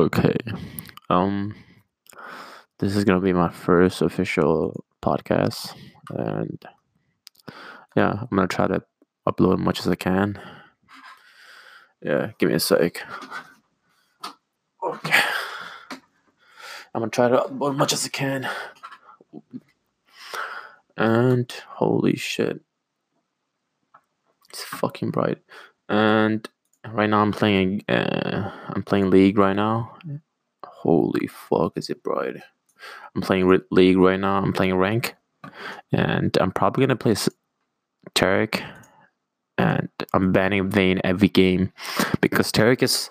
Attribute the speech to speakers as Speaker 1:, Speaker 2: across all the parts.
Speaker 1: Okay. Um this is gonna be my first official podcast and yeah, I'm gonna try to upload as much as I can. Yeah, give me a sec. Okay. I'm gonna try to upload as much as I can. And holy shit. It's fucking bright. And right now I'm playing uh I'm playing League right now. Holy fuck, is it bright? I'm playing Re- League right now. I'm playing rank, and I'm probably gonna play Taric. And I'm banning Vayne every game because Taric is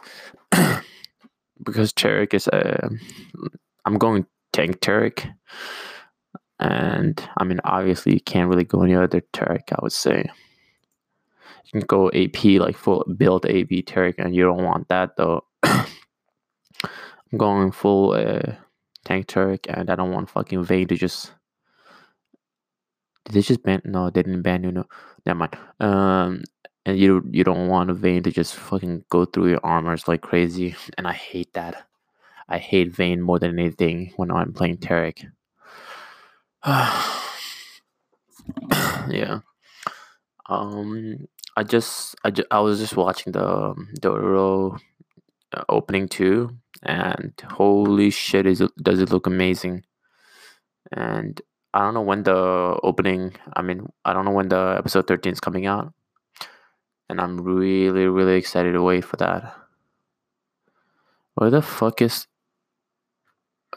Speaker 1: because Taric is uh, I'm going tank Taric, and I mean obviously you can't really go any other Taric. I would say go AP like full build AP Taric, and you don't want that though. I'm going full uh, tank Taric, and I don't want fucking Vayne to just. Did they just ban? No, they didn't ban you. No, never mind. Um, and you you don't want a Vayne to just fucking go through your armors like crazy, and I hate that. I hate Vayne more than anything when I'm playing Taric. yeah. Um, I just I, ju- I was just watching the um, the uh, opening too, and holy shit, is it does it look amazing? And I don't know when the opening. I mean, I don't know when the episode thirteen is coming out, and I'm really really excited to wait for that. Where the fuck is?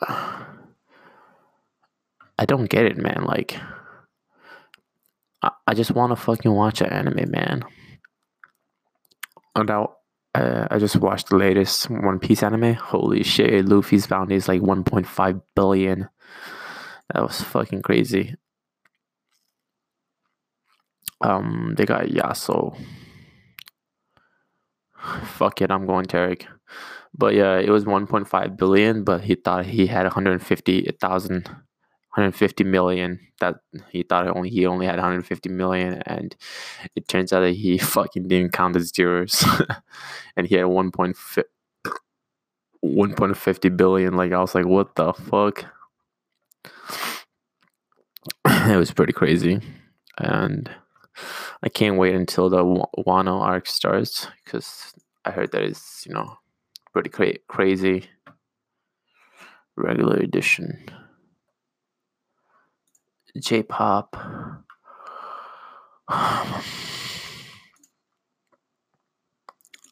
Speaker 1: I don't get it, man. Like, I, I just want to fucking watch an anime, man. And now, uh, I just watched the latest One Piece anime. Holy shit, Luffy's bounty is like 1.5 billion. That was fucking crazy. Um, they got Yasuo. Fuck it, I'm going Taric. But yeah, it was 1.5 billion, but he thought he had 150,000, 150 million. That he thought only he only had 150 million, and it turns out that he fucking didn't count the zeros, and he had 1.5 1.50 billion. Like I was like, what the fuck? it was pretty crazy, and I can't wait until the Wa- Wano arc starts because I heard that it's you know pretty cra- crazy. Regular edition. J-pop. I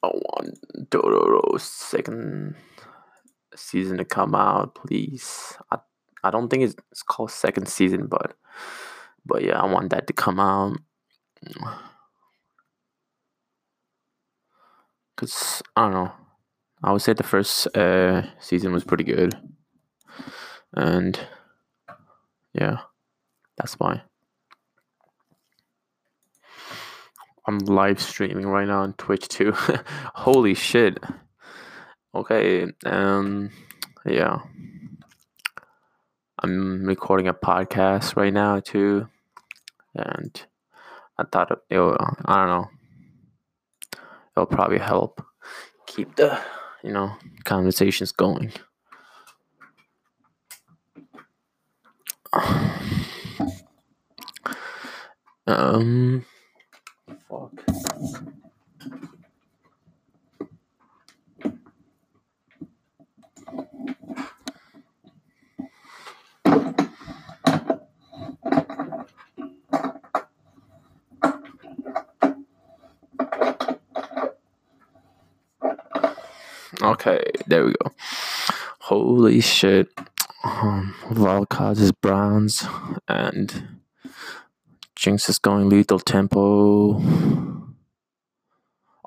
Speaker 1: want Dororo's second season to come out, please. I I don't think it's, it's called second season, but but yeah, I want that to come out. Cause I don't know. I would say the first uh, season was pretty good, and yeah, that's why. I'm live streaming right now on Twitch too. Holy shit. Okay, um yeah. I'm recording a podcast right now too. And I thought it will I don't know. It'll probably help keep the, you know, conversations going. Um fuck. Okay, there we go. Holy shit. Um, Volcod is bronze and Jinx is going lethal tempo.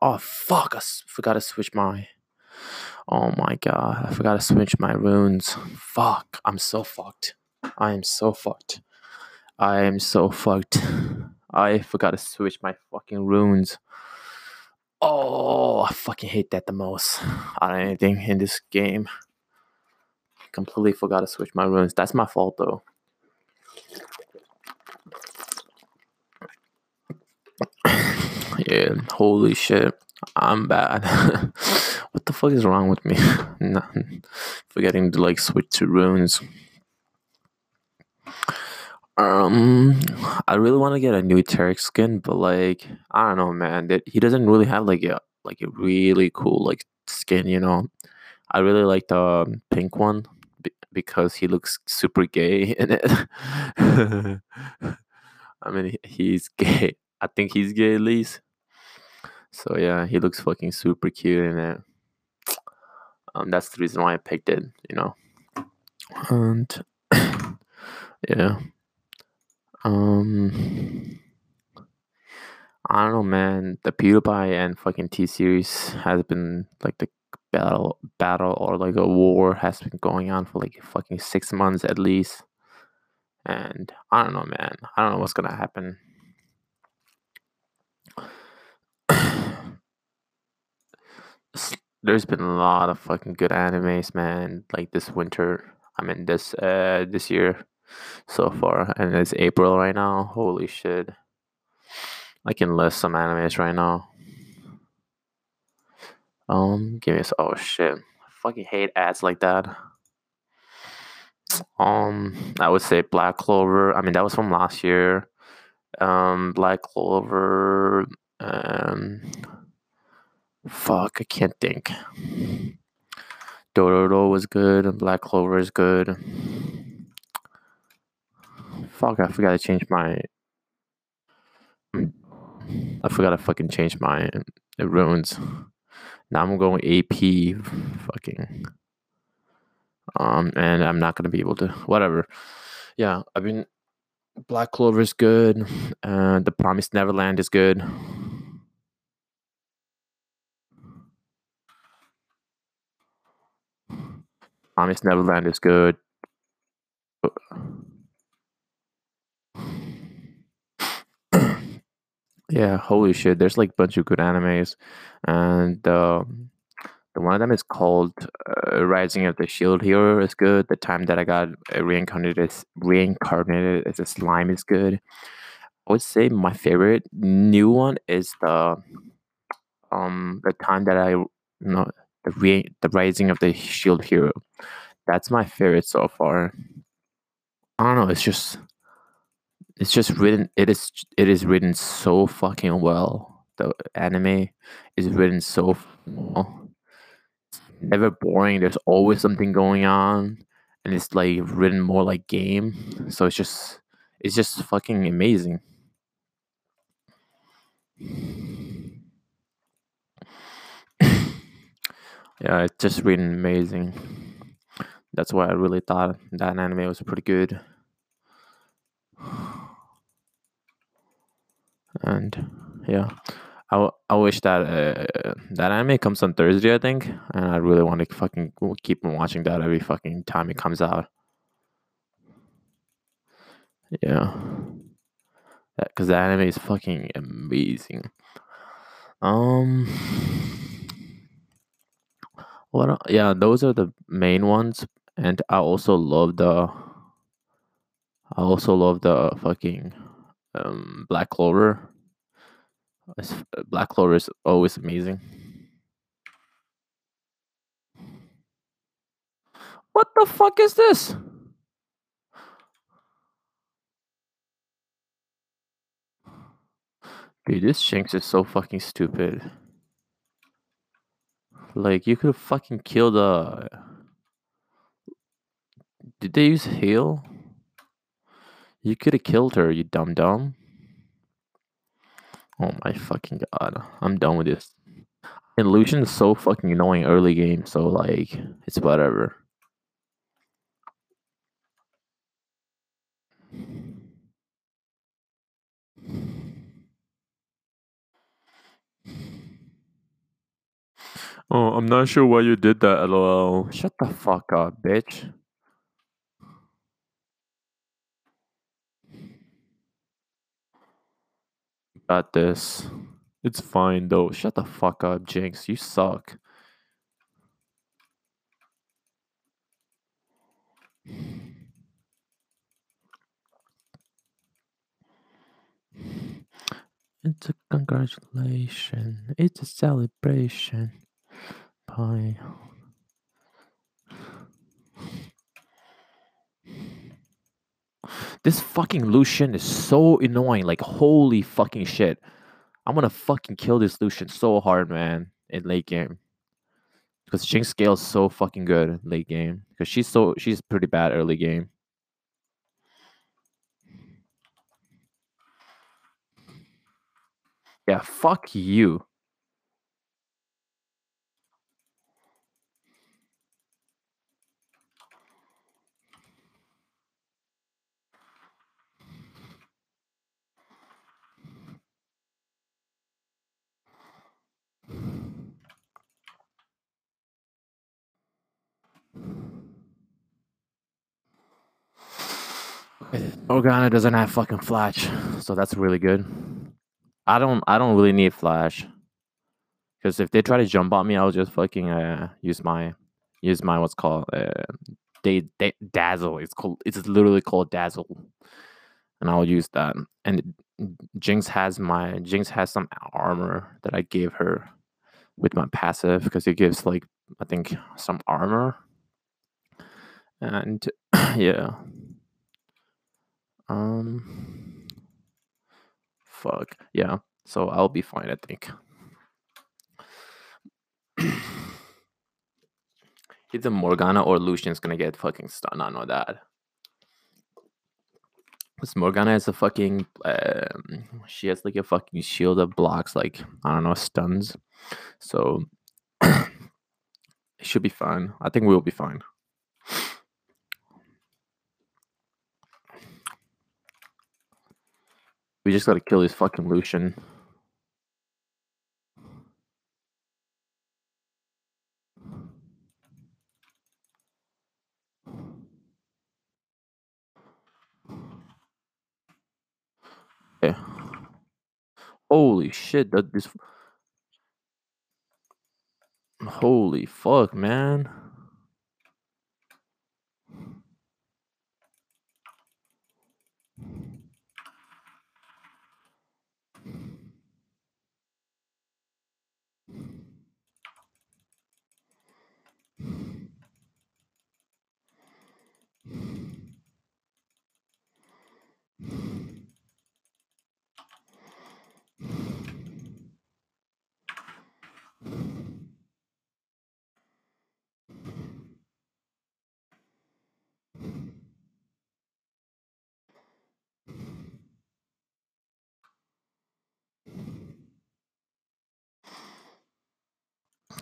Speaker 1: Oh fuck! I forgot to switch my. Oh my god! I forgot to switch my runes. Fuck! I'm so fucked. I am so fucked. I am so fucked. I forgot to switch my fucking runes. Oh, I fucking hate that the most out of anything in this game. Completely forgot to switch my runes. That's my fault though. Yeah, holy shit. I'm bad. what the fuck is wrong with me? Forgetting to like switch to runes. Um, I really want to get a new Taric skin, but like I don't know, man. That he doesn't really have like a like a really cool like skin, you know. I really like the um, pink one because he looks super gay in it. I mean, he's gay. I think he's gay at least. So yeah, he looks fucking super cute in it. Um, that's the reason why I picked it, you know. And yeah. Um I don't know man. The PewDiePie and fucking T series has been like the battle battle or like a war has been going on for like fucking six months at least. And I don't know man. I don't know what's gonna happen. There's been a lot of fucking good animes, man. Like this winter. I mean this uh this year so far, and it's April right now. Holy shit! I can list some animes right now. Um, give me a oh shit! I fucking hate ads like that. Um, I would say Black Clover. I mean, that was from last year. Um, Black Clover. Um, fuck, I can't think. Dororo was good, and Black Clover is good. Fuck, I forgot to change my. I forgot to fucking change my uh, runes. Now I'm going AP. Fucking. Um, and I'm not gonna be able to. Whatever. Yeah, I mean, Black Clover is good. Uh, the Promised Neverland is good. Promised Neverland is good. Yeah, holy shit! There's like a bunch of good animes, and um, the one of them is called uh, Rising of the Shield Hero is good. The time that I got uh, reincarnated as reincarnated as a slime is good. I would say my favorite new one is the um the time that I know the re- the Rising of the Shield Hero. That's my favorite so far. I don't know. It's just it's just written. It is it is written so fucking well. The anime is written so well. It's never boring. There's always something going on, and it's like written more like game. So it's just it's just fucking amazing. Yeah, it's just written amazing. That's why I really thought that anime was pretty good. And yeah, I, wish that uh, that anime comes on Thursday, I think, and I really want to fucking keep on watching that every fucking time it comes out. Yeah, because the anime is fucking amazing. Um, what? Yeah, those are the main ones, and I also love the. I also love the fucking um, Black Clover. It's- Black Clover is always amazing. What the fuck is this? Dude, this Shanks is so fucking stupid. Like, you could have fucking killed uh Did they use hail? You could have killed her, you dumb dumb. Oh my fucking god. I'm done with this. And is so fucking annoying early game, so like it's whatever. Oh, I'm not sure why you did that, lol. Shut the fuck up, bitch. Got this. It's fine though. Shut the fuck up, Jinx. You suck. It's a congratulation. It's a celebration. Bye. This fucking Lucian is so annoying. Like, holy fucking shit. I'm gonna fucking kill this Lucian so hard, man, in late game. Because Jinx scales so fucking good late game. Because she's so she's pretty bad early game. Yeah, fuck you. Morgana doesn't have fucking flash, so that's really good. I don't I don't really need flash. Because if they try to jump on me, I'll just fucking uh, use my use my what's called uh, they, they dazzle. It's called it's literally called dazzle, and I'll use that. And Jinx has my Jinx has some armor that I gave her with my passive because it gives like I think some armor. And yeah. Um fuck. Yeah. So I'll be fine, I think. Either Morgana or Lucian's gonna get fucking stunned. I know that. Because Morgana has a fucking. Um, she has like a fucking shield that blocks, like, I don't know, stuns. So. it should be fine. I think we'll be fine. We just gotta kill this fucking Lucian. Holy shit, that this Holy fuck, man.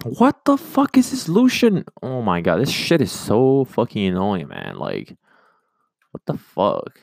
Speaker 1: What the fuck is this Lucian? Oh my god, this shit is so fucking annoying, man. Like, what the fuck?